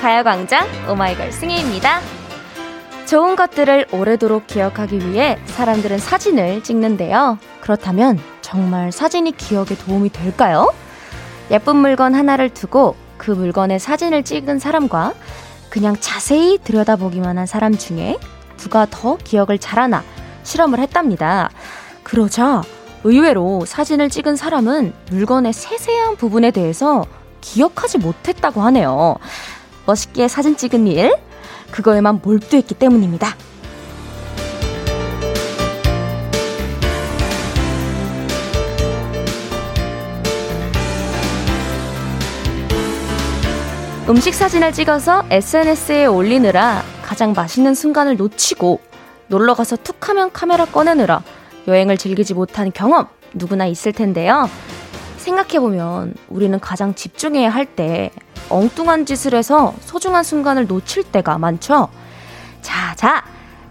가요광장 오마이걸 승희입니다. 좋은 것들을 오래도록 기억하기 위해 사람들은 사진을 찍는데요. 그렇다면 정말 사진이 기억에 도움이 될까요? 예쁜 물건 하나를 두고 그 물건의 사진을 찍은 사람과 그냥 자세히 들여다보기만 한 사람 중에 누가 더 기억을 잘하나 실험을 했답니다. 그러자 의외로 사진을 찍은 사람은 물건의 세세한 부분에 대해서 기억하지 못했다고 하네요. 멋있게 사진 찍은 일, 그거에만 몰두했기 때문입니다. 음식 사진을 찍어서 SNS에 올리느라 가장 맛있는 순간을 놓치고 놀러 가서 툭 하면 카메라 꺼내느라 여행을 즐기지 못한 경험 누구나 있을 텐데요. 생각해보면 우리는 가장 집중해야 할 때 엉뚱한 짓을 해서 소중한 순간을 놓칠 때가 많죠. 자, 자,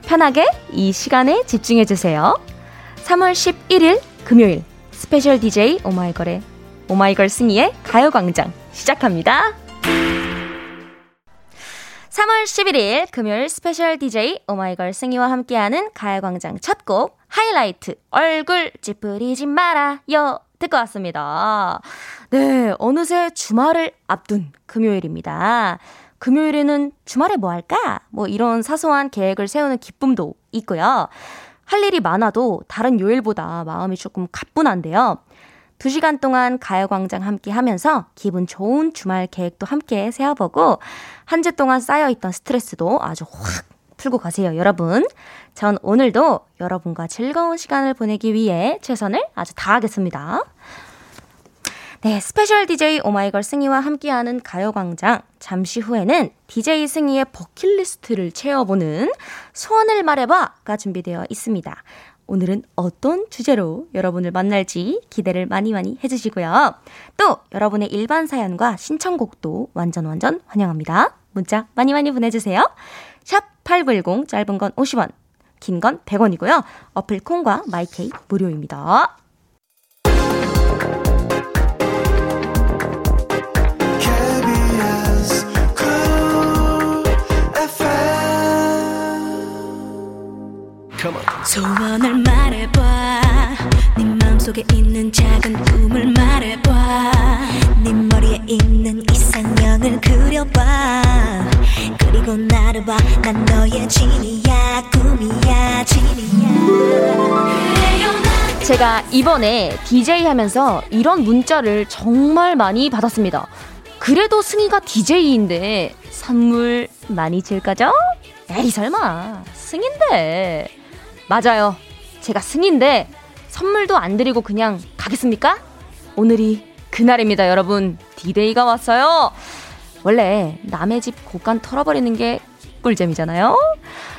편하게 이 시간에 집중해주세요. 3월 11일 금요일 special DJ 오마이걸의 오마이걸 승희의 가요광장 시작합니다. 3월 11일 금요일 special DJ 오마이걸 승희와 함께하는 가요광장 첫 곡 하이라이트 얼굴 찌푸리지 말아요 듣고 왔습니다. 네, 어느새 주말을 앞둔 금요일입니다. 금요일에는 주말에 뭐 할까? 뭐 이런 사소한 계획을 세우는 기쁨도 있고요. 할 일이 많아도 다른 요일보다 마음이 조금 가뿐한데요. 2시간 동안 가요광장 함께 하면서 기분 좋은 주말 계획도 함께 세워보고 한 주 동안 쌓여있던 스트레스도 아주 확 풀고 가세요, 여러분. 전 오늘도 여러분과 즐거운 시간을 보내기 위해 최선을 아주 다하겠습니다. 네, special DJ 오마이걸 승희와 함께하는 가요광장. 잠시 후에는 DJ 승희의 버킷리스트를 채워보는 소원을 말해봐가 준비되어 있습니다. 오늘은 어떤 주제로 여러분을 만날지 기대를 많이 많이 해주시고요. 또 여러분의 일반 사연과 신청곡도 완전 완전 환영합니다. 문자 많이 많이 보내주세요. 샵 8910 짧은 건 50원, 긴 건 100원이고요. 어플 콩과 마이케이 무료입니다. 소원을 말해봐. 네 맘속에 있는 작은 꿈을 말해봐. 네 머리에 있는 이상형을 그려봐. 그리고 나를 봐난 제가 이번에 DJ 하면서 이런 문자를 정말 많이 받았습니다. 그래도 승희가 DJ인데 선물 많이 줄 거죠? 에이 설마 승인데 맞아요. 제가 승인데 선물도 안 드리고 그냥 가겠습니까? 오늘이 그날입니다, 여러분. 디데이가 왔어요. 원래 남의 집 곳간 털어버리는 게 꿀잼이잖아요.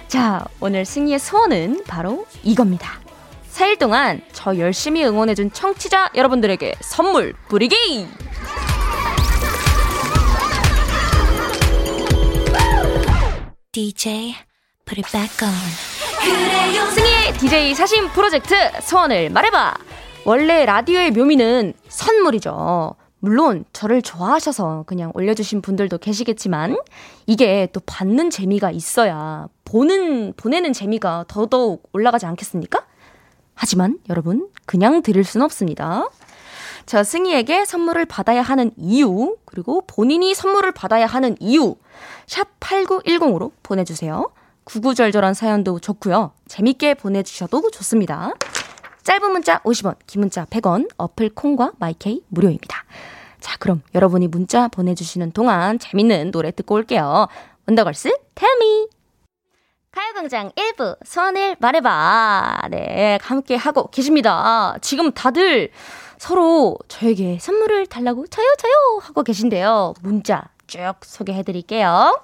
자, 오늘 승희의 소원은 바로 이겁니다. 4일 동안 저 열심히 응원해준 청취자 여러분들에게 선물 뿌리기! DJ put it back on 승희의 DJ 사신 프로젝트 소원을 말해봐. 원래 라디오의 묘미는 선물이죠. 물론 저를 좋아하셔서 그냥 올려주신 분들도 계시겠지만 이게 또 받는 재미가 있어야 보는 보내는 재미가 더더욱 올라가지 않겠습니까? 하지만 여러분 그냥 드릴 순 없습니다. 저 승희에게 선물을 받아야 하는 이유 그리고 본인이 선물을 받아야 하는 이유 샵 8910으로 보내주세요. 구구절절한 사연도 좋고요. 재밌게 보내주셔도 좋습니다. 짧은 문자 50원, 긴 문자 100원, 어플 콩과 마이케이 무료입니다. 자, 그럼 여러분이 문자 보내주시는 동안 재밌는 노래 듣고 올게요. 원더걸스, 텔미! 가요광장 1부, 소원을 말해봐. 네, 함께 하고 계십니다. 지금 다들 서로 저에게 선물을 달라고 저요, 저요! 하고 계신데요. 문자 쭉 소개해 드릴게요.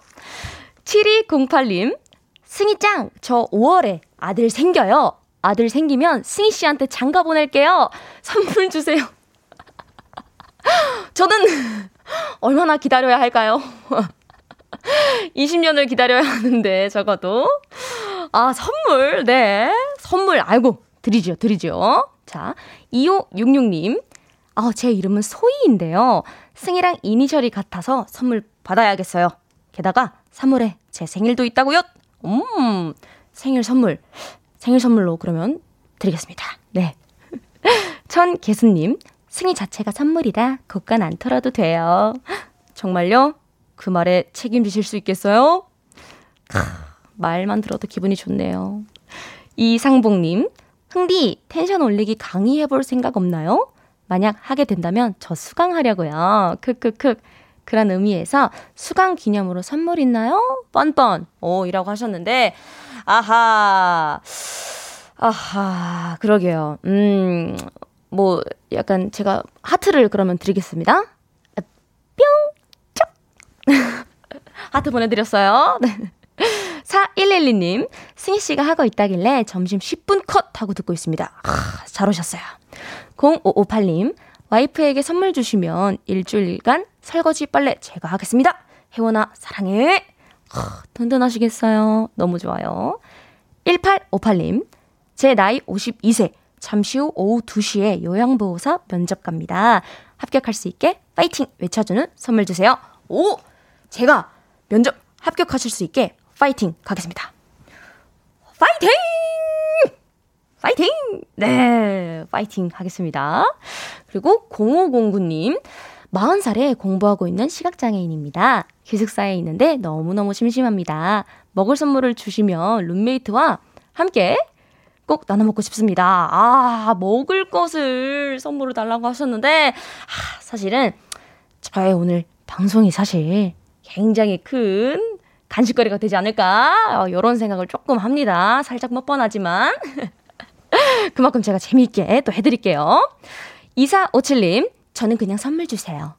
7208님, 승희짱, 저 5월에 아들 생겨요. 아들 생기면 승희 씨한테 장가 보낼게요. 선물 주세요. 저는 얼마나 기다려야 할까요? 20년을 기다려야 하는데, 적어도. 아, 선물, 네. 선물, 아이고, 드리죠, 드리죠. 자, 2566님. 아, 제 이름은 소희인데요. 승희랑 이니셜이 같아서 선물 받아야겠어요. 게다가 3월에 제 생일도 있다고요? 음, 생일 선물. 생일 선물로 그러면 드리겠습니다. 네. 천계수님, 승희 자체가 선물이라 고간 안 털어도 돼요. 정말요? 그 말에 책임지실 수 있겠어요? 크, 말만 들어도 기분이 좋네요. 이상봉님, 흥디 텐션 올리기 강의해볼 생각 없나요? 만약 하게 된다면 저 수강하려고요. 크크크. 그런 의미에서 수강 기념으로 선물 있나요? 뻔뻔. 오, 이라고 하셨는데, 아하. 아하, 그러게요. 음, 뭐, 약간 제가 하트를 그러면 드리겠습니다. 뿅! 쪽! 하트 보내 드렸어요. 네. 4112님, 승희 씨가 하고 있다길래 점심 10분 컷 하고 듣고 있습니다. 아, 잘 오셨어요. 0558님, 와이프에게 선물 주시면 일주일간 설거지 빨래 제가 하겠습니다. 혜원아, 사랑해. 아, 든든하시겠어요. 너무 좋아요. 1858님, 제 나이 52세, 잠시 후 오후 2시에 요양보호사 면접 갑니다. 합격할 수 있게 파이팅 외쳐주는 선물 주세요. 오! 제가 면접 합격하실 수 있게 파이팅 가겠습니다. 파이팅! 파이팅! 네, 파이팅 하겠습니다. 그리고 0509님, 40살에 공부하고 있는 시각장애인입니다. 기숙사에 있는데 너무너무 심심합니다. 먹을 선물을 주시면 룸메이트와 함께 꼭 나눠 먹고 싶습니다. 아, 먹을 것을 선물을 달라고 하셨는데, 아, 사실은 저의 오늘 방송이 사실 굉장히 큰 간식거리가 되지 않을까, 어, 이런 생각을 조금 합니다. 살짝 뻔뻔하지만. 그만큼 제가 재미있게 또 해드릴게요. 2457님, 저는 그냥 선물 주세요.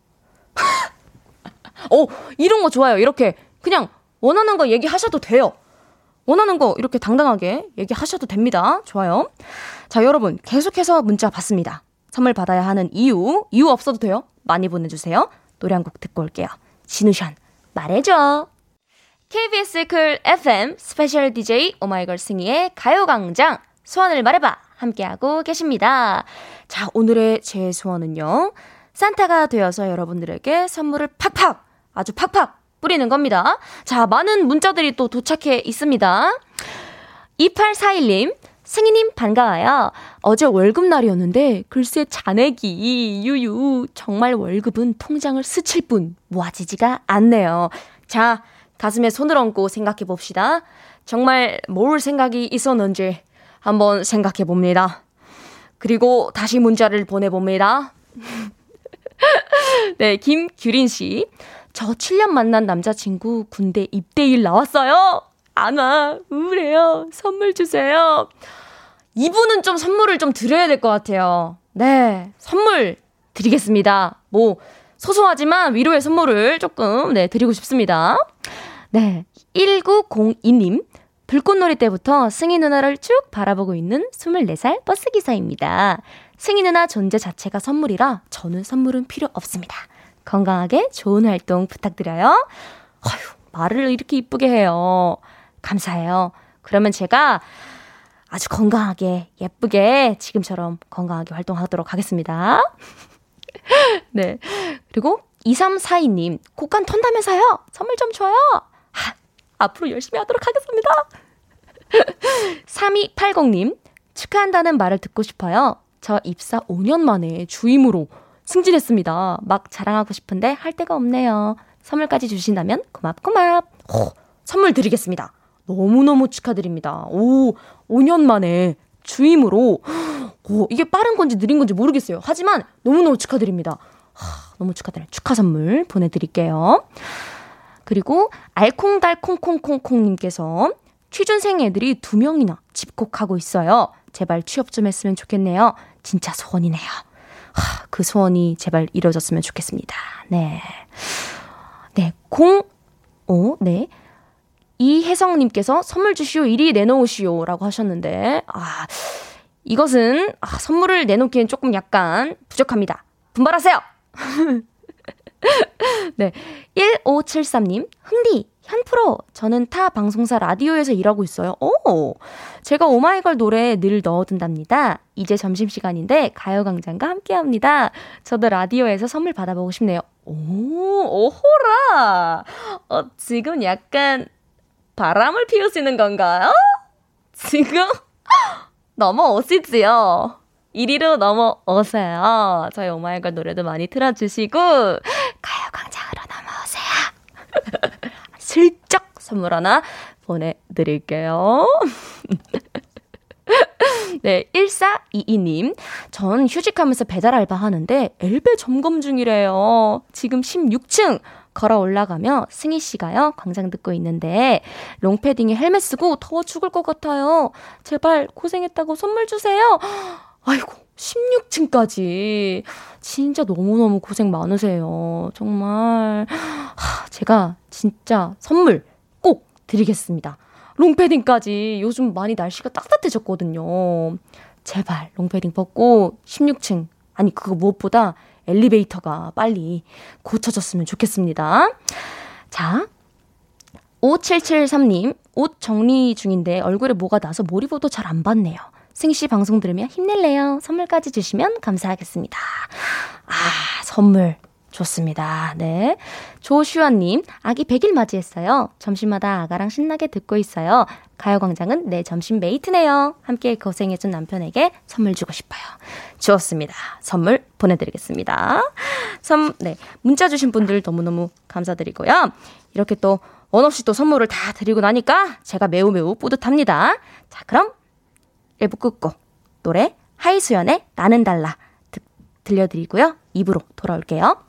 어, 이런 거 좋아요. 이렇게 그냥 원하는 거 얘기하셔도 돼요. 원하는 거 이렇게 당당하게 얘기하셔도 됩니다. 좋아요. 자, 여러분, 계속해서 문자 받습니다. 선물 받아야 하는 이유, 이유 없어도 돼요. 많이 보내주세요. 노래 한 곡 듣고 올게요. 지누션, 말해줘. KBS 쿨 FM 스페셜 DJ 오마이걸 승희의 가요광장 소원을 말해봐 함께하고 계십니다. 자, 오늘의 제 소원은요. 산타가 되어서 여러분들에게 선물을 팍팍, 아주 팍팍 뿌리는 겁니다. 자, 많은 문자들이 또 도착해 있습니다. 2841님, 승희님 반가워요. 어제 월급날이었는데 글쎄 잔액이 유유 정말 월급은 통장을 스칠 뿐 모아지지가 않네요. 자 가슴에 손을 얹고 생각해 봅시다. 정말 뭘 생각이 있었는지 한번 생각해 봅니다. 그리고 다시 문자를 보내봅니다. 네, 김규린 씨. 저 7년 만난 남자친구 군대 입대일 나왔어요. 안 와. 우울해요. 선물 주세요. 이분은 좀 선물을 좀 드려야 될 것 같아요. 네. 선물 드리겠습니다. 뭐, 소소하지만 위로의 선물을 조금, 네, 드리고 싶습니다. 네. 1902님. 불꽃놀이 때부터 승희 누나를 쭉 바라보고 있는 24살 버스기사입니다. 승희 누나 존재 자체가 선물이라 저는 선물은 필요 없습니다. 건강하게 좋은 활동 부탁드려요. 어휴, 말을 이렇게 이쁘게 해요. 감사해요. 그러면 제가 아주 건강하게, 예쁘게, 지금처럼 건강하게 활동하도록 하겠습니다. 네. 그리고 2342님, 곡간 턴다면서요? 선물 좀 줘요? 하, 앞으로 열심히 하도록 하겠습니다. 3280님, 축하한다는 말을 듣고 싶어요. 저 입사 5년 만에 주임으로 승진했습니다. 막 자랑하고 싶은데 할 데가 없네요. 선물까지 주신다면 고맙고맙. 호, 선물 드리겠습니다. 너무너무 축하드립니다. 오, 5년 만에 주임으로. 오, 이게 빠른 건지 느린 건지 모르겠어요. 하지만 너무너무 축하드립니다. 하, 너무 축하드려요. 축하 선물 보내드릴게요. 그리고 알콩달콩콩콩콩님께서 취준생 애들이 두 명이나 집콕하고 있어요. 제발 취업 좀 했으면 좋겠네요. 진짜 소원이네요. 하, 그 소원이 제발 이루어졌으면 좋겠습니다. 네. 네, 공, 오, 네. 이혜성님께서 선물 주시오, 이리 내놓으시오. 라고 하셨는데, 아, 이것은, 아, 선물을 내놓기엔 조금 약간 부족합니다. 분발하세요! 네. 1573님, 흥디, 현프로, 저는 타 방송사 라디오에서 일하고 있어요. 오! 제가 오마이걸 노래 늘 넣어둔답니다. 이제 점심시간인데 가요광장과 함께 합니다. 저도 라디오에서 선물 받아보고 싶네요. 오, 오호라! 어, 지금 약간 바람을 피우시는 건가요? 지금 넘어오시지요? 이리로 넘어오세요. 저희 오마이걸 노래도 많이 틀어주시고, 가요광장으로 넘어오세요. 슬쩍 선물 하나 보내드릴게요. 네, 1422님. 전 휴직하면서 배달 알바 하는데 엘베 점검 중이래요. 지금 16층 걸어 올라가며 승희 씨가요, 광장 듣고 있는데, 롱패딩에 헬멧 쓰고 더워 죽을 것 같아요. 제발 고생했다고 선물 주세요. 아이고, 16층까지. 진짜 너무너무 고생 많으세요. 정말. 하, 제가 진짜 선물 꼭 드리겠습니다. 롱패딩까지 요즘 많이 날씨가 따뜻해졌거든요. 제발 롱패딩 벗고 16층. 아니, 그거 무엇보다 엘리베이터가 빨리 고쳐졌으면 좋겠습니다. 자, 5773님, 옷 정리 중인데 얼굴에 뭐가 나서 몰입어도 잘안 받네요. 승씨 방송 들으며 힘낼래요. 선물까지 주시면 감사하겠습니다. 아, 선물. 좋습니다. 네. 조슈아님, 아기 100일 맞이했어요. 점심마다 아가랑 신나게 듣고 있어요. 가요광장은 내 점심 메이트네요. 함께 고생해준 남편에게 선물 주고 싶어요. 좋습니다. 선물 보내드리겠습니다. 선, 네. 문자 주신 분들 너무너무 감사드리고요. 이렇게 또, 원 없이 또 선물을 다 드리고 나니까 제가 매우 매우 뿌듯합니다. 자, 그럼 1부 끝고 노래 하이수연의 나는 달라 드, 들려드리고요. 2부로 돌아올게요.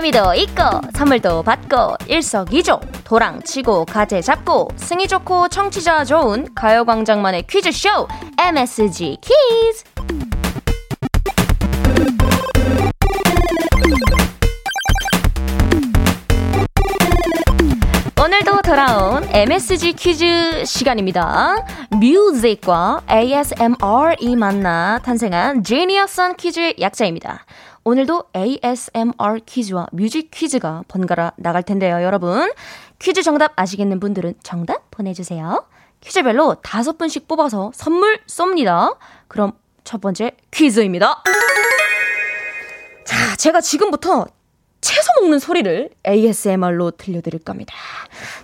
재미도 있고 선물도 받고 일석이조 도랑치고 가재 잡고 승이 좋고 청취자 좋은 가요광장만의 퀴즈쇼 MSG 퀴즈 오늘도 돌아온 MSG 퀴즈 시간입니다. 뮤직과 ASMR이 만나 탄생한 지니어선 퀴즈 약자입니다. 오늘도 ASMR 퀴즈와 뮤직 퀴즈가 번갈아 나갈 텐데요, 여러분. 퀴즈 정답 아시겠는 분들은 정답 보내주세요. 퀴즈별로 다섯 분씩 뽑아서 선물 쏩니다. 그럼 첫 번째 퀴즈입니다. 자, 제가 지금부터 채소 먹는 소리를 ASMR로 들려드릴 겁니다.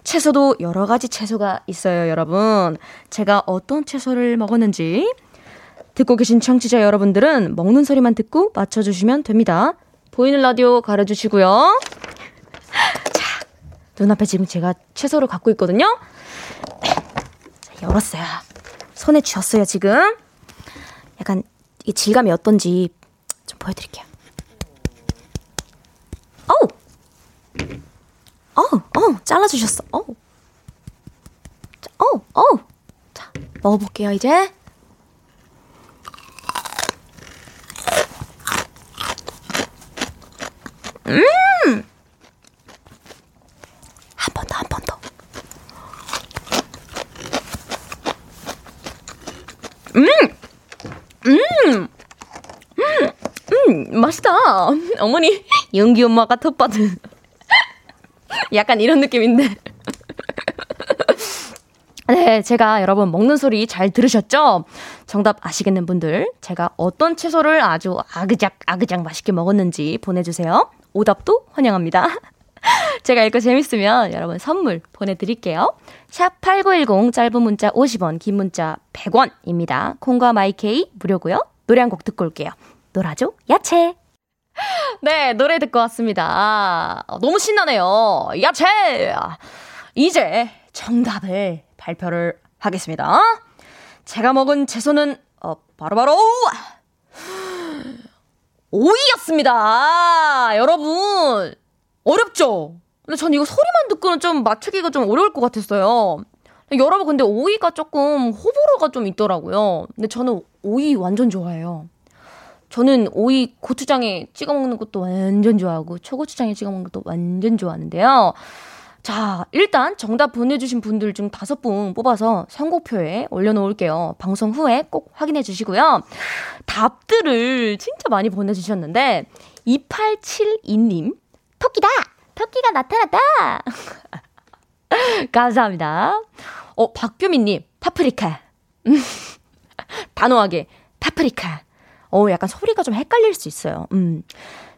채소도 여러 가지 채소가 있어요, 여러분. 제가 어떤 채소를 먹었는지 듣고 계신 청취자 여러분들은 먹는 소리만 듣고 맞춰주시면 됩니다. 보이는 라디오 가려주시고요. 자, 눈앞에 지금 제가 채소를 갖고 있거든요. 자, 열었어요. 손에 쥐었어요, 지금. 약간 이 질감이 어떤지 좀 보여드릴게요. 어우! 어우, 어우, 잘라주셨어. 어우. 어우, 어우. 자, 먹어볼게요, 이제. 음! 한 번 더, 한 번 더. 음! 음! 음! 음! 맛있다. 어머니, 연기 엄마가 텃밭은. 약간 이런 느낌인데. 네, 제가 여러분 먹는 소리 잘 들으셨죠? 정답 아시겠는 분들, 제가 어떤 채소를 아주 아그작 아그작 맛있게 먹었는지 보내주세요. 오답도 환영합니다. 제가 읽고 재밌으면 여러분 선물 보내드릴게요. 샵 8910 짧은 문자 50원, 긴 문자 100원입니다. 콩과 마이케이 무료고요. 노래 한 곡 듣고 올게요. 놀아줘 야채. 네, 노래 듣고 왔습니다. 너무 신나네요. 야채! 이제 정답을 발표를 하겠습니다. 제가 먹은 채소는 어, 바로바로 오이였습니다. 여러분 어렵죠? 근데 전 이거 소리만 듣고는 좀 맞추기가 좀 어려울 것 같았어요. 여러분 근데 오이가 조금 호불호가 좀 있더라고요. 근데 저는 오이 완전 좋아해요. 저는 오이 고추장에 찍어 먹는 것도 완전 좋아하고 초고추장에 찍어 먹는 것도 완전 좋아하는데요. 자, 일단 정답 보내주신 분들 중 다섯 분 뽑아서 선곡표에 올려놓을게요. 방송 후에 꼭 확인해 주시고요. 답들을 진짜 많이 보내주셨는데, 2872님, 토끼다! 토끼가 나타났다! 감사합니다. 어, 박규민님, 파프리카. 단호하게, 파프리카. 어, 약간 소리가 좀 헷갈릴 수 있어요. 음.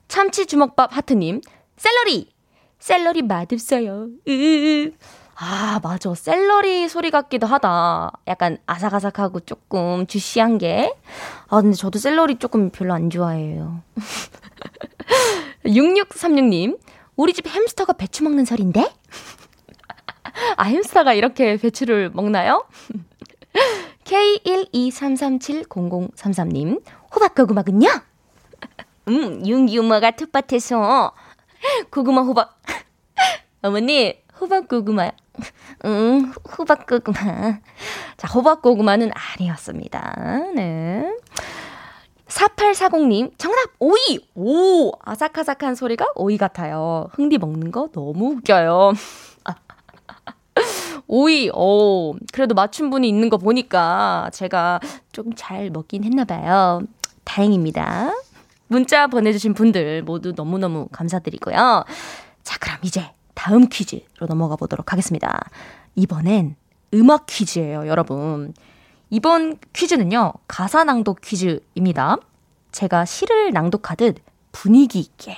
참치 주먹밥 하트님, 샐러리! 샐러리 맛없어요. 아, 맞아. 샐러리 소리 같기도 하다. 약간 아삭아삭하고 조금 주시한 게. 아, 근데 저도 샐러리 조금 별로 안 좋아해요. 6636님, 우리 집 햄스터가 배추 먹는 소린데? 아, 햄스터가 이렇게 배추를 먹나요? K123370033님, 호박 고구마군요? 음, 윤기우마가 텃밭에서 고구마 호박. 어머니, 호박 고구마. 음, 호박 고구마. 자, 호박 고구마는 아니었습니다. 네. 4840님, 정답! 오이! 오! 아삭아삭한 소리가 오이 같아요. 흥디 먹는 거 너무 웃겨요. 오이, 오, 그래도 맞춘 분이 있는 거 보니까 제가 좀잘 먹긴 했나 봐요. 다행입니다. 문자 보내주신 분들 모두 너무너무 감사드리고요. 자, 그럼 이제 다음 퀴즈로 넘어가 보도록 하겠습니다. 이번엔 음악 퀴즈예요, 여러분. 이번 퀴즈는요, 가사 낭독 퀴즈입니다. 제가 시를 낭독하듯 분위기 있게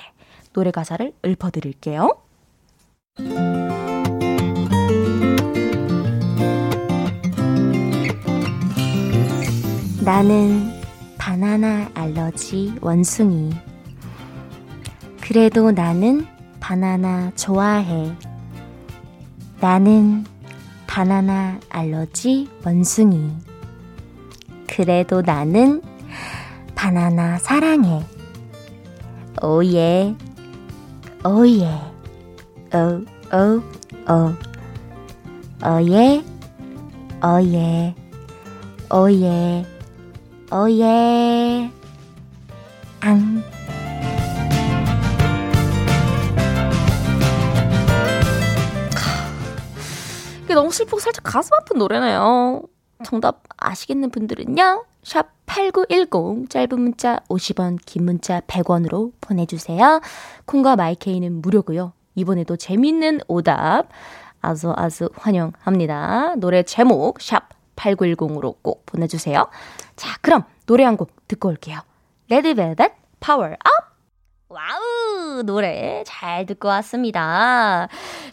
노래 가사를 읊어드릴게요. 나는 바나나 알러지 원숭이. 그래도 나는 바나나 좋아해. 나는 바나나 알러지 원숭이. 그래도 나는 바나나 사랑해. 오예, 오예, 오, 오, 오. 오예, 오예, 오예, 오예, 앙. 이게 너무 슬프고 살짝 가슴 아픈 노래네요. 정답 아시겠는 분들은요. 샵 8910 짧은 문자 50원 긴 문자 100원으로 보내주세요. 콩과 마이케이는 무료고요. 이번에도 재밌는 오답 아주 아주 환영합니다. 노래 제목 샵 8910으로 꼭 보내주세요. 자 그럼 노래 한 곡 듣고 올게요. 레드벨벳 파워업 와우 노래 잘 듣고 왔습니다.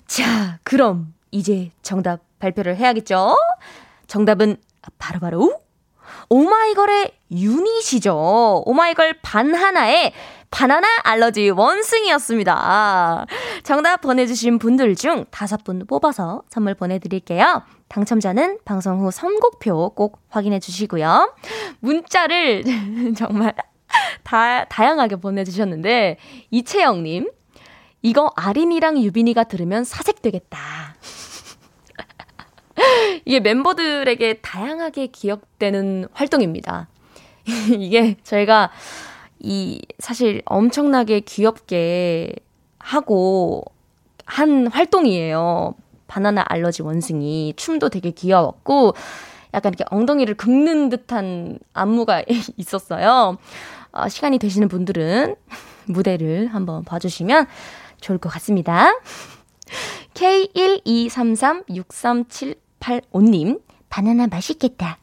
자 그럼 이제 정답 발표를 해야겠죠? 정답은 바로바로 바로 오마이걸의 유닛이죠. 오마이걸 반 하나의 바나나 알러지 원숭이였습니다. 정답 보내주신 분들 중 다섯 분 뽑아서 선물 보내드릴게요. 당첨자는 방송 후 선곡표 꼭 확인해 주시고요. 문자를 정말 다, 다양하게 보내주셨는데, 이채영님, 이거 아린이랑 유빈이가 들으면 사색되겠다. 이게 멤버들에게 다양하게 기억되는 활동입니다. 이게 저희가 이 사실 엄청나게 귀엽게 하고 한 활동이에요. 바나나 알러지 원숭이. 춤도 되게 귀여웠고, 약간 이렇게 엉덩이를 긁는 듯한 안무가 있었어요. 어, 시간이 되시는 분들은 무대를 한번 봐주시면 좋을 것 같습니다. K123363785님, 바나나 맛있겠다.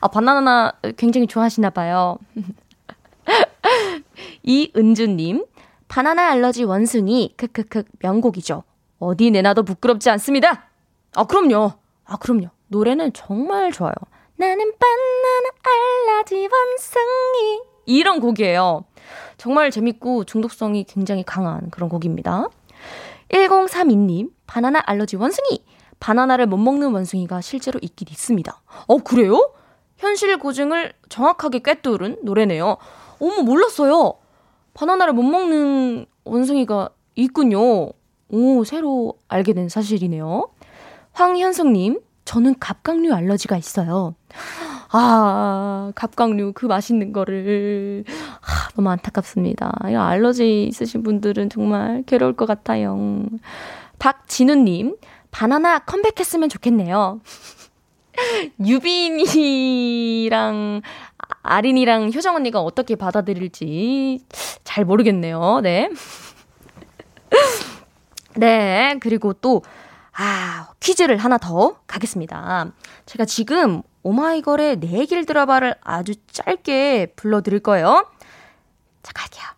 아, 바나나 굉장히 좋아하시나 봐요. 이은주님, 바나나 알러지 원숭이, 크크크, 명곡이죠. 어디 내놔도 부끄럽지 않습니다. 아, 그럼요. 아, 그럼요. 노래는 정말 좋아요. 나는 바나나 알러지 원숭이. 이런 곡이에요. 정말 재밌고 중독성이 굉장히 강한 그런 곡입니다. 1032님, 바나나 알러지 원숭이. 바나나를 못 먹는 원숭이가 실제로 있긴 있습니다. 어, 그래요? 현실 고증을 정확하게 꿰뚫은 노래네요. 어머, 몰랐어요. 바나나를 못 먹는 원숭이가 있군요. 오, 새로 알게 된 사실이네요. 황현숙님, 저는 갑각류 알러지가 있어요. 아, 갑각류, 그 맛있는 거를. 아, 너무 안타깝습니다. 이 알러지 있으신 분들은 정말 괴로울 것 같아요. 박진우님, 바나나 컴백했으면 좋겠네요. 유빈이랑 아린이랑 효정 언니가 어떻게 받아들일지 잘 모르겠네요. 네. 네, 그리고 또, 아, 퀴즈를 하나 더 가겠습니다. 제가 지금 오마이걸의 내길 드라바를 아주 짧게 불러드릴 거예요. 자, 갈게요.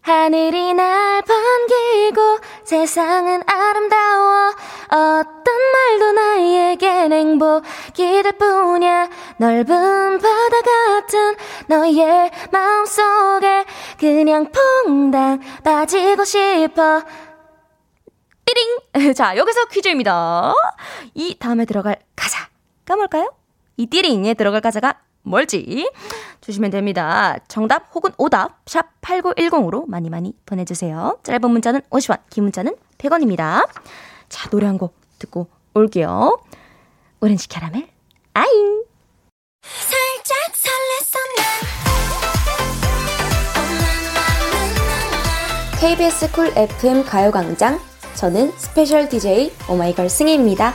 하늘이 날 반기고 세상은 아름다워. 어떤 말도 나에겐 행복이 될 뿐이야. 넓은 바다 같은 너의 마음속에 그냥 퐁당 빠지고 싶어. 띠링! 자 여기서 퀴즈입니다. 이 다음에 들어갈 가사가 뭘까요? 이 띠링에 들어갈 가사가 뭘지 주시면 됩니다. 정답 혹은 오답 샵 8910으로 많이 많이 보내주세요. 짧은 문자는 50원, 긴 문자는 100원입니다. 자, 노래 한 곡 듣고 올게요. 오렌지 캐러멜, 아잉! 살짝 설렜어 KBS 쿨 FM 가요광장 저는 스페셜 DJ 오마이걸 승희입니다.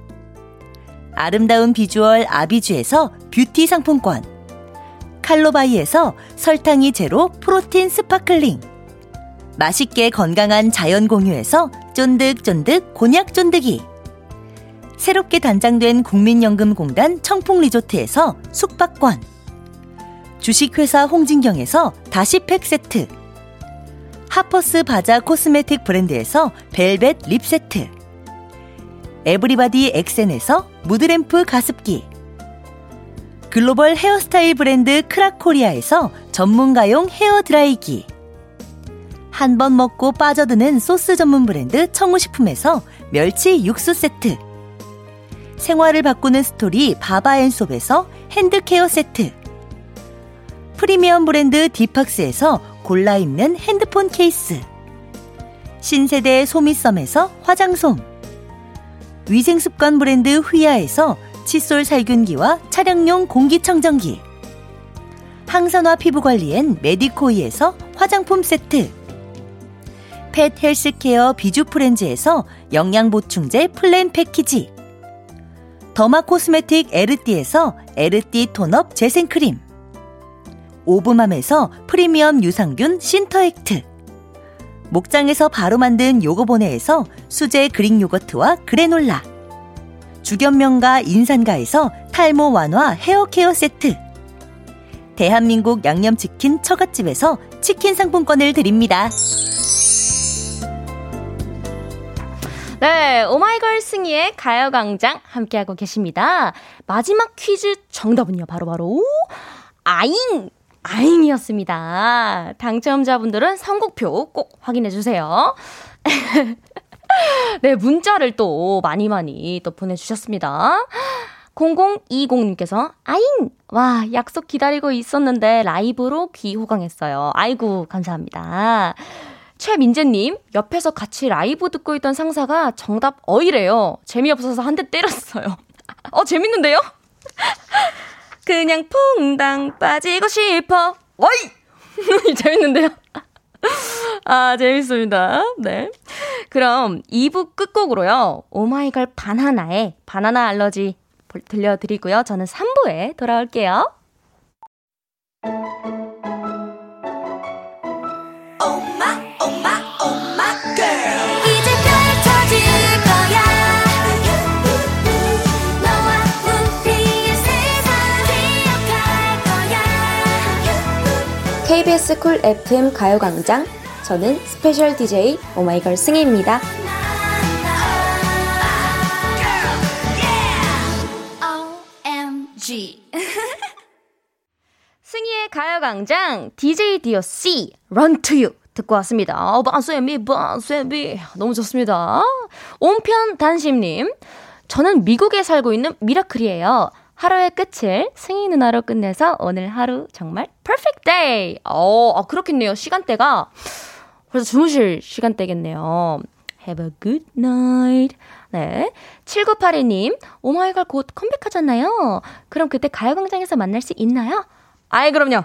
아름다운 비주얼 아비주에서 뷰티 상품권. 칼로바이에서 설탕이 제로 protein sparkling. 맛있게 건강한 자연 공유에서 쫀득쫀득 곤약 쫀득이. 새롭게 단장된 국민연금공단 청풍리조트에서 숙박권. 주식회사 홍진경에서 다시팩 세트. 하퍼스 바자 코스메틱 브랜드에서 벨벳 lip 세트. 에브리바디 엑센에서 무드램프 가습기. 글로벌 헤어스타일 브랜드 크라코리아에서 전문가용 헤어 드라이기. 한 번 먹고 빠져드는 소스 전문 브랜드 청우식품에서 멸치 육수 세트. 생활을 바꾸는 스토리 바바앤솝에서 hand care 세트. 프리미엄 브랜드 디팍스에서 골라 입는 핸드폰 케이스. 신세대 소미썸에서 화장솜. 위생습관 브랜드 휘하에서 칫솔 살균기와 차량용 공기청정기. 항산화 피부관리엔 메디코이에서 화장품 세트. pet healthcare 비주프렌즈에서 영양보충제 플랜 패키지. 더마 코스메틱 에르띠에서 에르띠 톤업 재생크림. 오브맘에서 프리미엄 유산균 신터액트. 목장에서 바로 만든 요거보네에서 수제 그릭 요거트와 그래놀라. 주견명가 인산가에서 탈모 완화 헤어케어 세트. 대한민국 양념치킨 처갓집에서 치킨 상품권을 드립니다. 네, 오마이걸 승희의 가요광장 함께하고 계십니다. 마지막 퀴즈 정답은요, 바로바로, 바로 아잉! 아잉이었습니다. 당첨자분들은 선곡표 꼭 확인해주세요. 네, 문자를 또 많이 많이 또 보내주셨습니다. 0020님께서, 아잉! 와, 약속 기다리고 있었는데 라이브로 귀 호강했어요. 아이고, 감사합니다. 최민재님, 옆에서 같이 라이브 듣고 있던 상사가 정답 어이래요. 재미없어서 한 대 때렸어요. 어, 재밌는데요? 그냥 퐁당 빠지고 싶어. 와이! 재밌는데요? 아, 재밌습니다. 네. 그럼 2부 끝곡으로요. 오마이걸 바나나의 바나나 알러지 들려드리고요. 저는 3부에 돌아올게요. KBS 쿨 FM 가요광장. 저는 스페셜 DJ 오마이걸 승희입니다. 승희의 가요광장 DJ DOC Run to You 듣고 왔습니다. 어, 바세미 바세미 너무 좋습니다. 온편 단심님 저는 미국에 살고 있는 미라클이에요. 하루의 끝을 승희 누나로 끝내서 오늘 하루 정말 perfect day. 어, 아, 그렇겠네요. 시간대가 벌써 주무실 시간대겠네요. Have a good night. 네. 7982님, 오마이걸 곧 컴백하잖아요. 그럼 그때 가요광장에서 만날 수 있나요? 아이, 그럼요.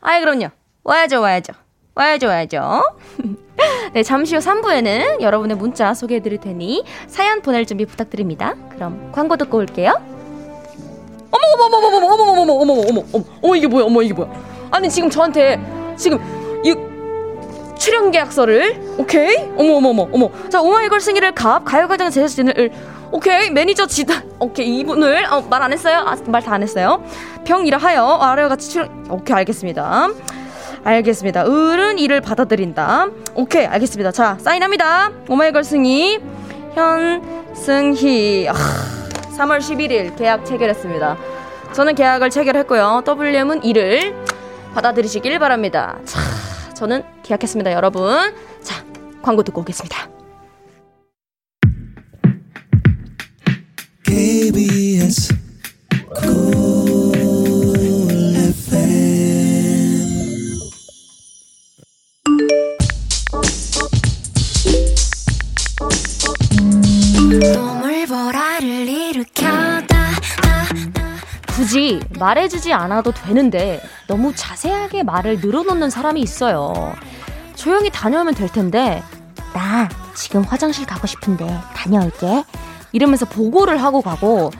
아이, 그럼요. 와야죠, 와야죠. 와야죠, 와야죠. 네, 잠시 후 3부에는 여러분의 문자 소개해 드릴 테니 사연 보낼 준비 부탁드립니다. 그럼 광고 듣고 올게요. 어머, 어머, 어머, 어머, 어머, 어머, 어머, 어머, 어머, 어머, 어머, 이게 뭐야, 어머, 이게 뭐야. 아니, 지금 저한테, 지금, 이, 출연 계약서를, 오케이? 어머, 어머, 어머, 어머. 자, 오마이걸 승희를 갑, 가요광장 제작진을, 오케이, 매니저 지단, 오케이, 이분을, 어, 말 안 했어요? 아, 말 다 안 했어요? 병이라 하여, 아래와 같이 출연, 오케이, 알겠습니다. 알겠습니다. 을은 이를 받아들인다. 오케이, 알겠습니다. 자, 사인합니다. 오마이걸 승희, 현승희. 아, 3월 11일 계약 체결했습니다. 저는 계약을 체결했고요. WM은 이를 받아들이시길 바랍니다. 자, 저는 계약했습니다, 여러분. 자, 광고 듣고 오겠습니다. KBS 굳이 말해주지 않아도 되는데 너무 자세하게 말을 늘어놓는 사람이 있어요. 조용히 다녀오면 될 텐데 나 지금 화장실 가고 싶은데 다녀올게. 이러면서 보고를 하고 가고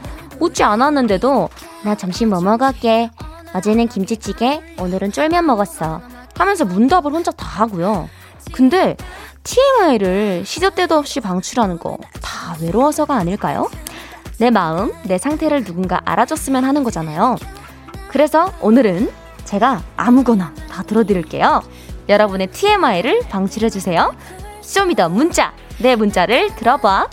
웃지 않았는데도 나 점심 뭐 먹을게. 어제는 김치찌개, 오늘은 쫄면 먹었어. 하면서 문답을 혼자 다 하고요. 근데 TMI를 시도 때도 없이 방출하는 거 다 외로워서가 아닐까요? 내 마음, 내 상태를 누군가 알아줬으면 하는 거잖아요. 그래서 오늘은 제가 아무거나 다 들어드릴게요. 여러분의 TMI를 방출해주세요. Show me the 문자, 내 문자를 들어봐.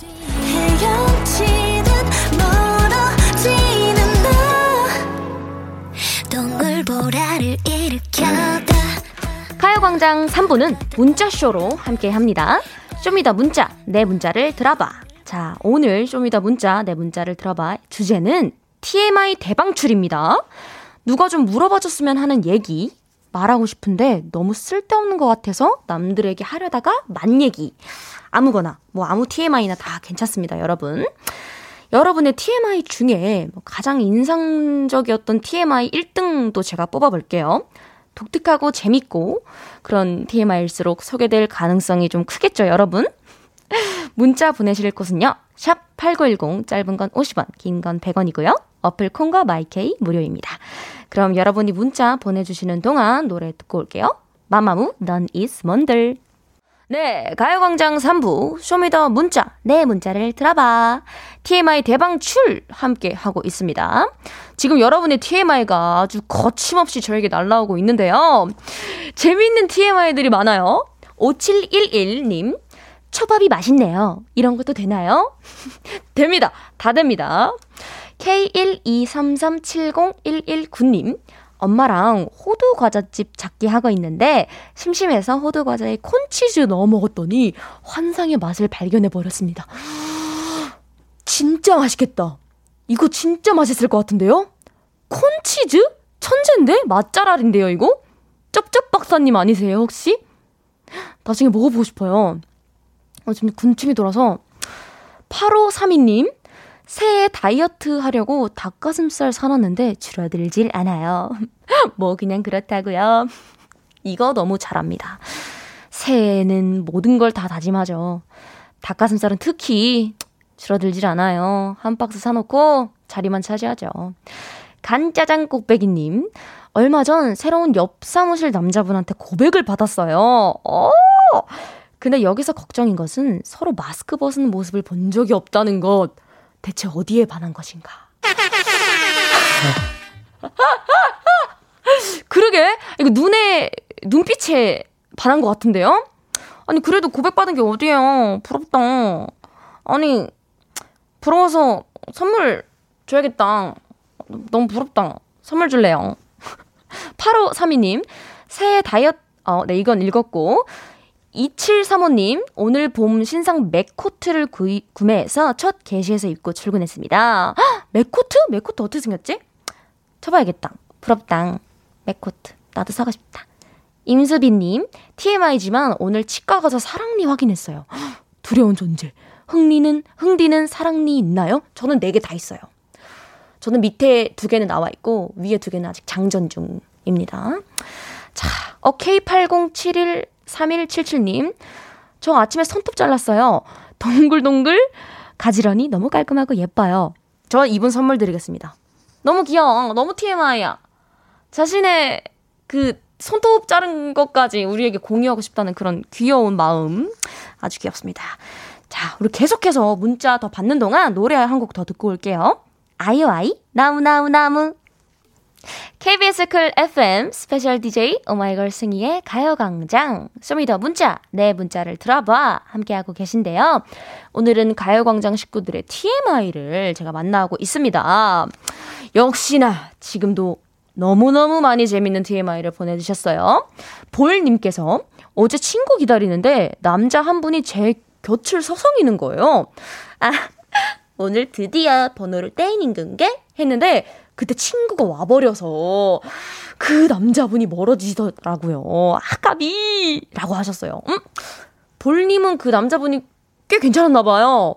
가요광장 3부는 문자쇼로 함께 합니다. Show me the 문자, 내 문자를 들어봐. 자, 오늘 Show me the 문자, 내 문자를 들어봐. 주제는 TMI 대방출입니다. 누가 좀 물어봐 줬으면 하는 얘기 말하고 싶은데 너무 쓸데없는 것 같아서 남들에게 하려다가 만 얘기. 아무거나, 뭐 아무 TMI나 다 괜찮습니다, 여러분. 여러분의 TMI 중에 뭐 가장 인상적이었던 TMI 1등도 제가 뽑아볼게요. 독특하고 재밌고 그런 TMI일수록 소개될 가능성이 좀 크겠죠, 여러분? 문자 보내실 곳은요. 샵 8910 짧은 건 50원, 긴 건 100원이고요. 어플 콩과 마이케이 무료입니다. 그럼 여러분이 문자 보내주시는 동안 노래 듣고 올게요. 마마무, 넌 is 뭔들. 네, 가요광장 3부, Show me the 문자, 내 문자를 들어봐. TMI 대방출 함께 하고 있습니다. 지금 여러분의 TMI가 아주 거침없이 저에게 날라오고 있는데요. 재미있는 TMI들이 많아요. 5711님, 초밥이 맛있네요. 이런 것도 되나요? 됩니다. 다 됩니다. K123370119님, 엄마랑 호두 과자집 찾기 하고 있는데 심심해서 호두 과자에 콘치즈 넣어 먹었더니 환상의 맛을 발견해 버렸습니다. 진짜 맛있겠다. 이거 진짜 맛있을 것 같은데요? 콘치즈? 천재인데? 맛잘알인데요, 이거? 쩝쩝 박사님 아니세요, 혹시? 나중에 먹어보고 싶어요. 어, 지금 군침이 돌아서 8532님 새해 다이어트 하려고 닭가슴살 사놨는데 줄어들질 않아요. 뭐 그냥 그렇다고요. 이거 너무 잘합니다. 새해에는 모든 걸 다 다짐하죠. 닭가슴살은 특히 줄어들질 않아요. 한 박스 사놓고 자리만 차지하죠. 간짜장 꼭배기님, 얼마 전 새로운 옆 사무실 남자분한테 고백을 받았어요. 어! 근데 여기서 걱정인 것은 서로 마스크 벗은 모습을 본 적이 없다는 것. 대체 어디에 반한 것인가? 그러게. 이거 눈에, 눈빛에 반한 것 같은데요? 아니, 그래도 고백받은 게 어디예요? 부럽다. 아니, 부러워서 선물 줘야겠다. 너무 부럽다. 선물 줄래요? 8532님, 새해 다이어트, 어, 네, 이건 읽었고. 2735님, 오늘 봄 신상 맥코트를 구이, 구매해서 첫 게시에서 입고 출근했습니다. 헉, 맥코트? 맥코트 어떻게 생겼지? 쳐봐야겠다. 부럽다. 맥코트. 나도 사고 싶다. 임수빈님, TMI지만 오늘 치과 가서 사랑니 확인했어요. 헉, 두려운 존재. 흥리는, 흥디는 사랑니 있나요? 저는 네 개 다 있어요. 저는 밑에 두 개는 나와 있고, 위에 두 개는 아직 장전 중입니다. 자, 어, K80713177님. 저 아침에 손톱 잘랐어요. 동글동글 가지런히 너무 깔끔하고 예뻐요. 저 이분 선물 드리겠습니다. 너무 귀여워. 너무 TMI야. 자신의 그 손톱 자른 것까지 우리에게 공유하고 싶다는 그런 귀여운 마음. 아주 귀엽습니다. 자, 우리 계속해서 문자 더 받는 동안 노래 한 곡 더 듣고 올게요. 아이오아이, 너무너무너무. KBS 쿨 FM 스페셜 DJ 오마이걸 승희의 가요광장 Show Me the 문자 내 문자를 들어봐 함께하고 계신데요. 오늘은 가요광장 식구들의 TMI를 제가 만나고 있습니다. 역시나 지금도 너무너무 많이 재밌는 TMI를 보내주셨어요. 볼님께서 어제 친구 기다리는데 남자 한 분이 제 곁을 서성이는 거예요. 아, 오늘 드디어 번호를 떼이는 건게? 했는데 그때 친구가 와버려서 그 남자분이 멀어지더라고요. 아까비! 라고 하셨어요. 음? 볼님은 그 남자분이 꽤 괜찮았나 봐요.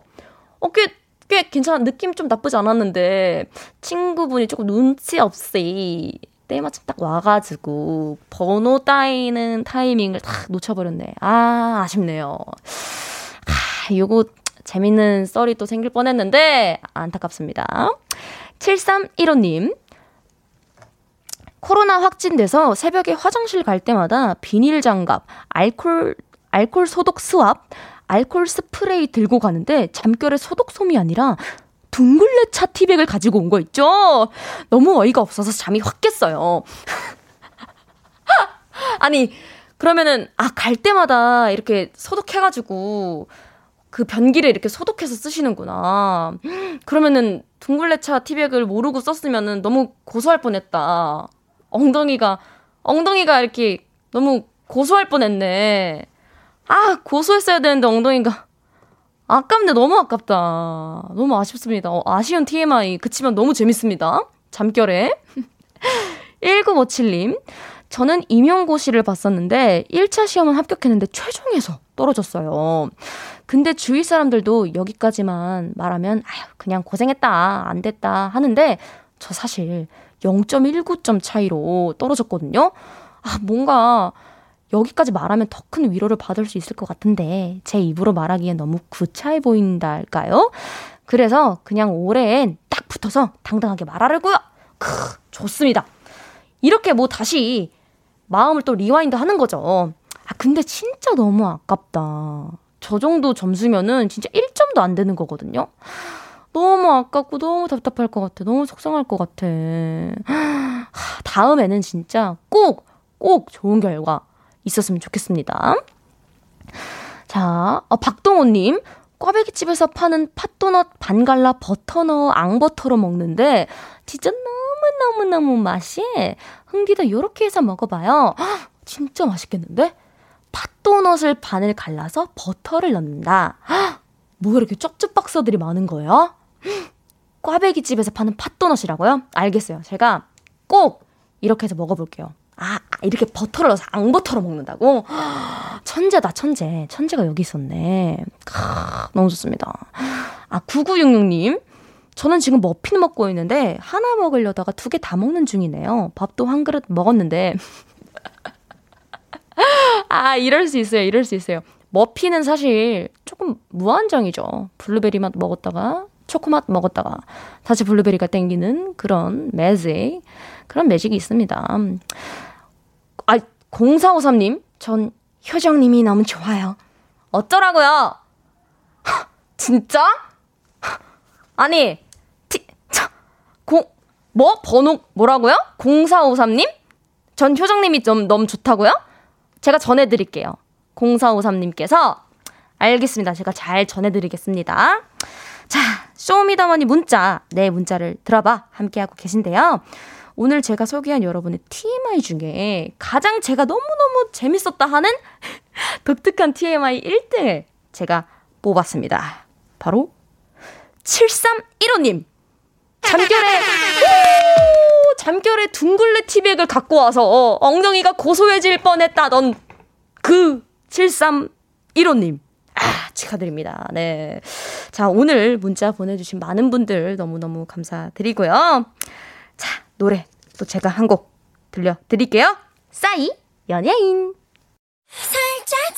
어, 꽤, 꽤 괜찮아. 느낌 좀 나쁘지 않았는데, 친구분이 조금 눈치 없이 때마침 딱 와가지고, 번호 따이는 타이밍을 딱 놓쳐버렸네. 아, 아쉽네요. 아, 요거 재밌는 썰이 또 생길 뻔했는데, 안타깝습니다. 7315님. 코로나 확진돼서 새벽에 화장실 갈 때마다 비닐 장갑, 알콜, 알콜 소독 스왑, 알콜 스프레이 들고 가는데 잠결에 소독솜이 아니라 둥글레 차 티백을 가지고 온 거 있죠? 너무 어이가 없어서 잠이 확 깼어요. 아니, 그러면은, 아, 갈 때마다 이렇게 소독해가지고 그 변기를 이렇게 소독해서 쓰시는구나. 그러면은 둥글레차 티백을 모르고 썼으면은 너무 고소할 뻔했다. 엉덩이가 엉덩이가 이렇게 너무 고소할 뻔했네. 아 고소했어야 되는데 엉덩이가 아깝네 너무 아깝다. 너무 아쉽습니다. 어, 아쉬운 TMI 그치만 너무 재밌습니다. 잠결에 1957님 저는 임용고시를 봤었는데 1차 시험은 합격했는데 최종에서 떨어졌어요. 근데 주위 사람들도 여기까지만 말하면 아휴 그냥 고생했다 안 됐다 하는데 저 사실 0.19점 차이로 떨어졌거든요. 아 뭔가 여기까지 말하면 더 큰 위로를 받을 수 있을 것 같은데 제 입으로 말하기엔 너무 구차해 보인다 할까요? 그래서 그냥 올해엔 딱 붙어서 당당하게 말하려고요. 크 좋습니다. 이렇게 뭐 다시 마음을 또 rewind 하는 거죠. 아 근데 진짜 너무 아깝다. 저 정도 점수면은 진짜 1점도 안 되는 거거든요. 너무 아깝고 너무 답답할 것 같아. 너무 속상할 것 같아. 다음에는 진짜 꼭, 꼭 좋은 결과 있었으면 좋겠습니다. 자, 어, 박동호님. 꽈배기집에서 파는 팥도넛 반 갈라 버터 넣어 앙버터로 먹는데 진짜 너무너무너무 맛있해. 흥디도 요렇게 해서 먹어봐요. 진짜 맛있겠는데? 팥도넛을 반을 갈라서 버터를 넣는다. 뭐가 이렇게 쪽쪽박사들이 많은 거예요? 꽈배기 집에서 파는 팥도넛이라고요? 알겠어요. 제가 꼭 이렇게 해서 먹어볼게요. 아, 이렇게 버터를 넣어서 앙버터로 먹는다고? 천재다, 천재. 천재가 여기 있었네. 아, 너무 좋습니다. 아, 9966님. 저는 지금 머핀 먹고 있는데, 하나 먹으려다가 두 개 다 먹는 중이네요. 밥도 한 그릇 먹었는데, 아, 이럴 수 있어요. 이럴 수 있어요. 머피는 사실 조금 무한정이죠. 블루베리 맛 먹었다가 초코맛 먹었다가 다시 블루베리가 땡기는 그런 매직 그런 매직이 있습니다. 아, 0453님, 전 효정님이 너무 좋아요. 어쩌라고요? 진짜? 아니, 뭐? 번호, 뭐라고요? 0453님? 전 효정님이 좀 너무 좋다고요? 제가 전해드릴게요. 0453님께서 알겠습니다. 제가 잘 전해드리겠습니다. 자, 쇼미더머니 문자, 내 네, 문자를 들어봐. 함께하고 계신데요. 오늘 제가 소개한 여러분의 TMI 중에 가장 제가 너무너무 재밌었다 하는 독특한 TMI 1등을 제가 뽑았습니다. 바로 7315님. 잠결에, 오! 잠결에 둥글레 티백을 갖고 와서 엉덩이가 고소해질 뻔했다던 그 7315님. 아, 축하드립니다. 네. 자, 오늘 문자 보내주신 많은 분들 너무너무 감사드리고요. 자, 노래 또 제가 한 곡 들려드릴게요. 싸이, 연예인. 살짝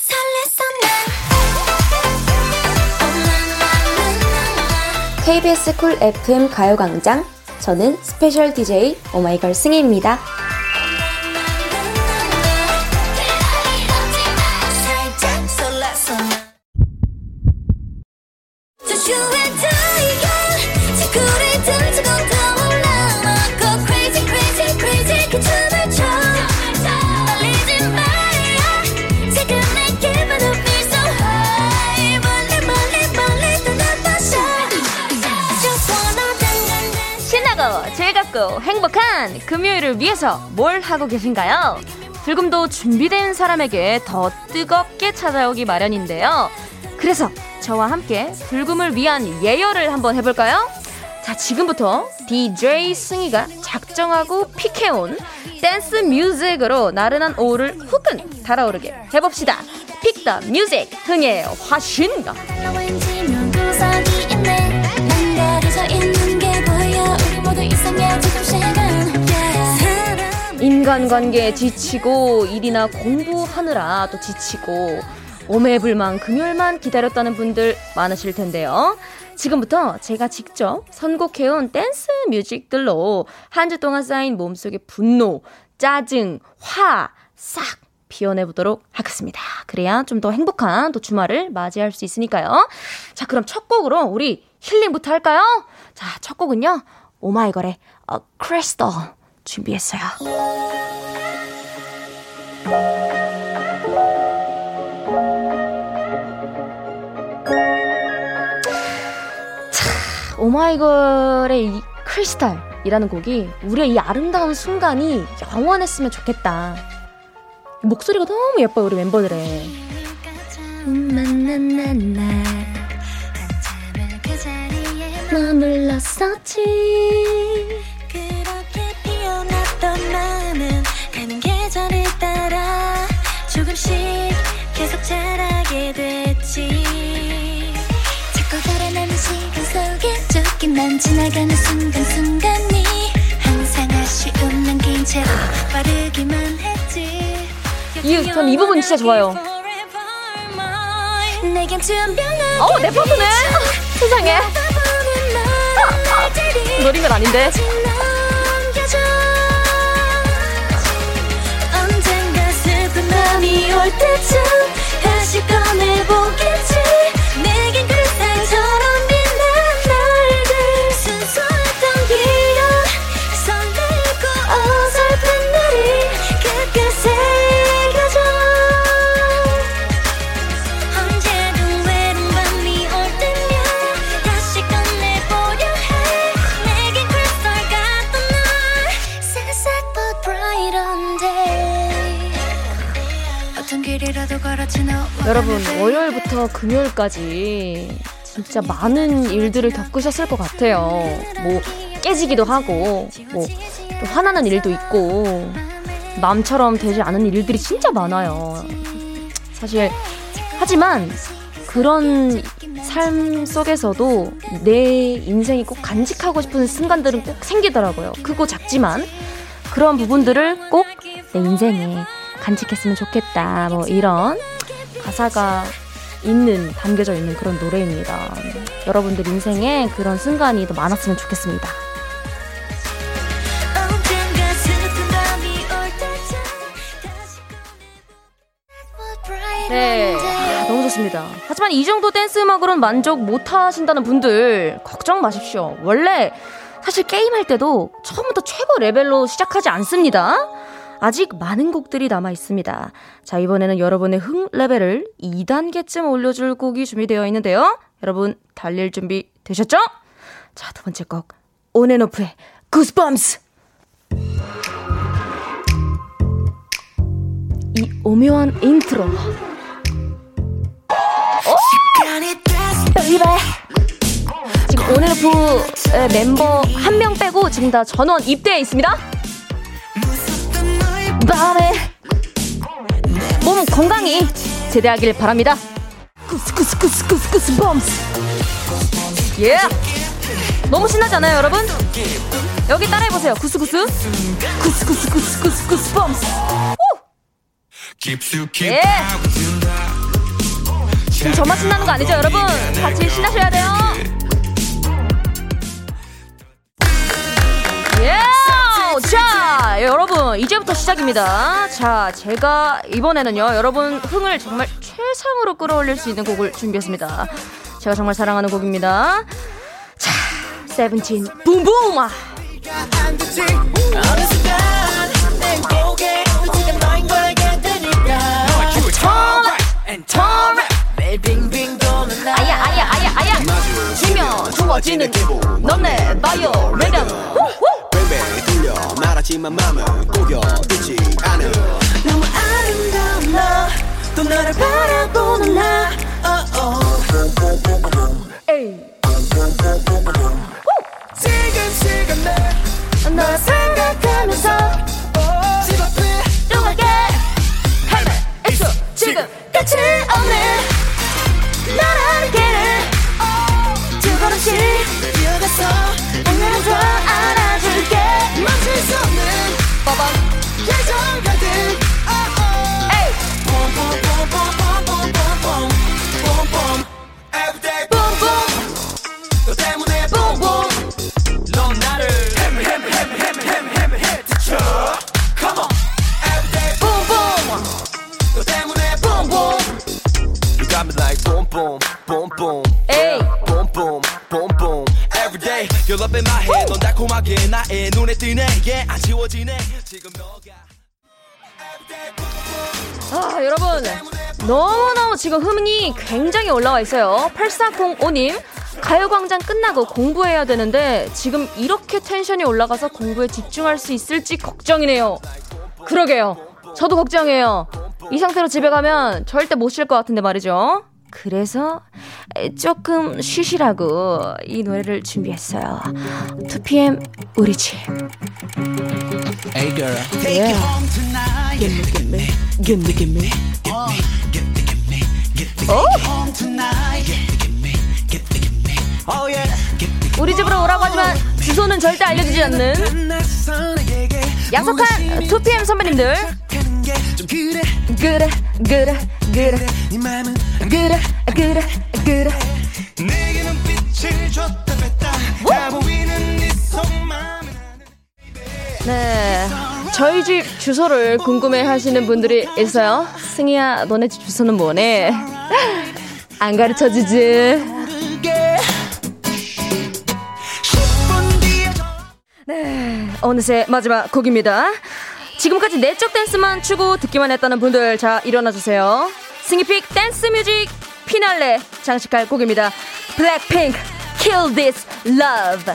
KBS 쿨 FM 가요광장. 저는 스페셜 DJ 오마이걸 승희입니다. 위해서 뭘 하고 계신가요? 불금도 준비된 사람에게 더 뜨겁게 찾아오기 마련인데요. 그래서 저와 함께 불금을 위한 예열을 한번 해볼까요? 자, 지금부터 DJ 승희가 작정하고 pick해온 댄스 뮤직으로 나른한 오후를 후끈 달아오르게 해봅시다. Pick the Music 흥의 화신! 인간관계에 지치고 일이나 공부하느라 또 지치고 오매불망 금요일만 기다렸다는 분들 많으실 텐데요. 지금부터 제가 직접 선곡해온 댄스 뮤직들로 한 주 동안 쌓인 몸속의 분노, 짜증, 화, 싹 비워내보도록 하겠습니다. 그래야 좀 더 행복한 또 주말을 맞이할 수 있으니까요. 자, 그럼 첫 곡으로 우리 힐링부터 할까요? 자, 첫 곡은요. 오마이걸의 어, 크리스탈 준비했어요. 자, 오마이걸의 이 크리스탈이라는 곡이 우리의 이 아름다운 순간이 영원했으면 좋겠다. 목소리가 너무 예뻐요, 우리 멤버들의. 머물렀었지 자라게 됐지. 자꾸 달아나는 시간 속에 쫓기만 지나가는 순간순간이 항상 아쉬운 남긴 채로 빠르기만 했지. 이, 전 이 부분 진짜 좋아요. 어, 내 파트네. 세상에. 노린 건 아닌데. 언젠가 슬픈 밤이 올 때쯤 다시 꺼내보겠 여러분 월요일부터 금요일까지 진짜 많은 일들을 겪으셨을 것 같아요. 뭐 깨지기도 하고 뭐또 화나는 일도 있고 마음처럼 되지 않은 일들이 진짜 많아요. 사실 하지만 그런 삶 속에서도 내 인생이 꼭 간직하고 싶은 순간들은 꼭 생기더라고요. 크고 작지만 그런 부분들을 꼭 내 인생에 간직했으면 좋겠다. 뭐 이런 가사가 있는 담겨져 있는 그런 노래입니다. 여러분들 인생에 그런 순간이 더 많았으면 좋겠습니다. 네, 아, 너무 좋습니다. 하지만 이 정도 댄스 음악으로는 만족 못 하신다는 분들 걱정 마십시오. 원래 사실 게임할 때도 처음부터 최고 레벨로 시작하지 않습니다. 아직 많은 곡들이 남아 있습니다. 자, 이번에는 여러분의 흥 레벨을 2단계쯤 올려줄 곡이 준비되어 있는데요. 여러분, 달릴 준비 되셨죠? 자, 두 번째 곡. 온앤오프의 Goosebumps! 이 오묘한 인트로. 어? 지금 온앤오프 멤버 한 명 빼고 지금 다 전원 입대해 있습니다. 건강히 제대하길 바랍니다. 구스구스구스구스구스 범스. 예. 너무 신나지 않아요, 여러분? 여기 따라해 보세요. 구스구스. 구스구스구스구스구스 범스. 예. 지금 저만 신나는 거 아니죠, 여러분? 같이 신나셔야 돼요. 자, 여러분, 이제부터 시작입니다. 자, 제가 이번에는요, 여러분 흥을 정말 최상으로 끌어올릴 수 있는 곡을 준비했습니다. 제가 정말 사랑하는 곡입니다. 자, 세븐틴, 붐붐! 아. 아야 아야 아야 아야 주면 좋아지는 너네 바이오 말 하지만 맘은 꼬여있지 않아. 너무 아름다운 너또 너를 바라보는 나. 헤매있어? 지금 끝이 없네 뛰어가서 오늘은 더 안아줄게. 멈출 수 없는 빠밤 굉장히 올라와 있어요. 8405님. 가요광장 끝나고 공부해야 되는데 지금 이렇게 텐션이 올라가서 공부에 집중할 수 있을지 걱정이네요. 그러게요. 저도 걱정해요. 이 상태로 집에 가면 절대 못 쉴 것 같은데 말이죠. 그래서 조금 쉬시라고 이 노래를 준비했어요. 2PM 우리 집. Hey girl Yeah. Gimme, gimme, gimme, gimme. Oh yeah 우리 집으로 오라고 하지만 주소는 절대 알려주지 않는 약속한 2PM 선배님들. 좀 그래 그래 그래. 그래 그래 그래. 네 저희 집 주소를 궁금해 하시는 분들이 있어요 승희야 너네 집 주소는 뭐네 안 10분 뒤에 네, 어느새 마지막 곡입니다. 지금까지 내적 댄스만 추고 듣기만 했다는 분들 자 일어나 주세요. 승희pick 댄스 뮤직 피날레 장식할 곡입니다. 블랙핑크 Kill This Love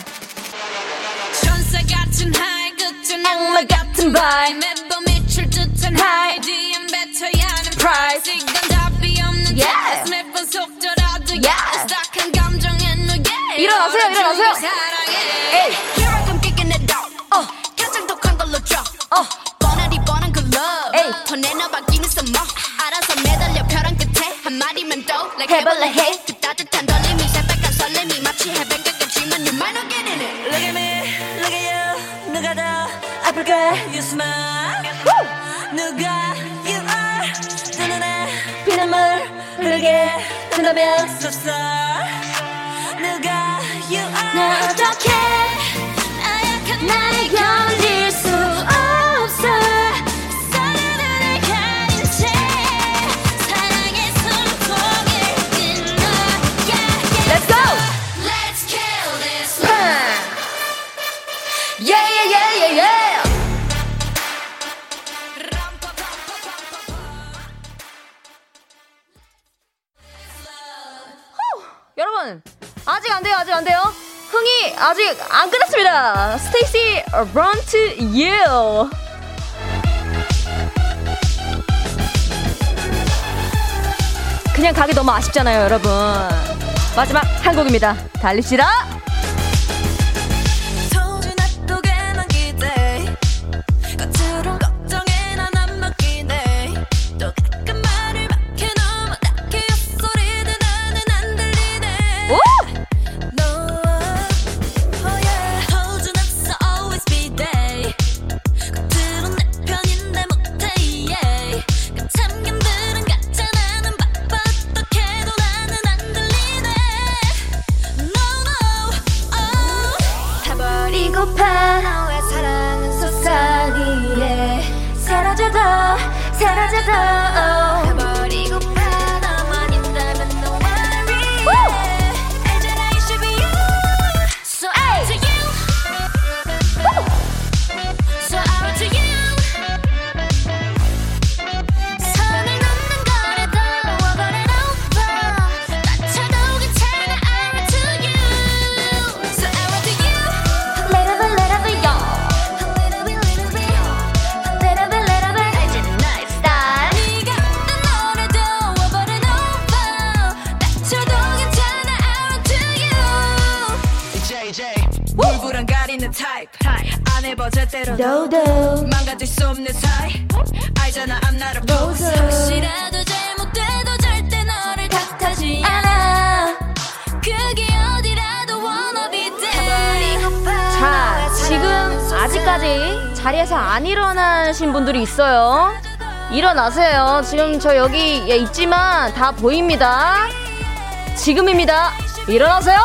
악마 같은 Bye 매번 미칠 듯한 high 뒤엔 뱉어야 하는 Price. price 이건 답이 없는 Yeah. test 매번 속더라도 Yes. 딱한 감정의 노예 일어나세요, 일어나세요. 사랑해 에이. Here I come kick in the door 어. 가장 독한 걸로 줘 어. 뻔하디 뻔한 그 love 에이. 더 내놔받기는 써머 알아서 매달려 벼랑 끝에 한마디면 또 like 헤벌레 헤벌레 해. 해 그 따뜻한 떨림 더 아플까 You smile? 누가 you are? 두 눈에 피눈물 흐르게 된다면 섭섭 누가 you are? 나 어떻게 나약한 날 견딜 아직 안 돼요, 아직 안 돼요. 흥이 아직 안 끝났습니다. 스테이시, to you. 그냥 가기 너무 아쉽잖아요, 여러분. 마지막 한 곡입니다. 달립시다. 제대로 도도. 망가질 수 없는 사이 알잖아 I'm not a rose 혹시라도 잘못돼도 절대 너를 탓하지 않아 그게 어디라도 wanna be there 자, 지금 아직까지 자리에서 안 일어나신 분들이 있어요. 일어나세요. 지금 저 여기 예, 있지만 다 보입니다. 지금입니다. 일어나세요.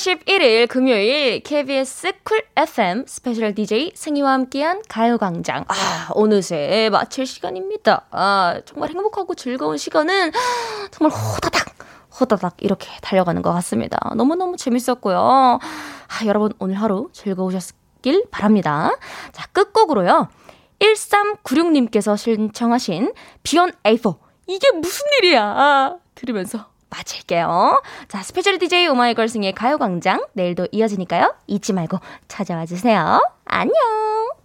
11일 금요일 KBS 쿨 FM 스페셜 DJ 승희와 함께한 가요광장. 아, 어느새 마칠 시간입니다. 아, 정말 행복하고 즐거운 시간은 정말 호다닥, 호다닥 이렇게 달려가는 것 같습니다. 너무너무 재밌었고요. 아, 여러분 오늘 하루 즐거우셨길 바랍니다. 자, 끝곡으로요. 1396님께서 신청하신 B1A4. 이게 무슨 일이야? 아, 들으면서 마칠게요. 자, 스페셜 DJ 오마이걸 승의 가요광장 내일도 이어지니까요. 잊지 말고 찾아와 주세요. 안녕!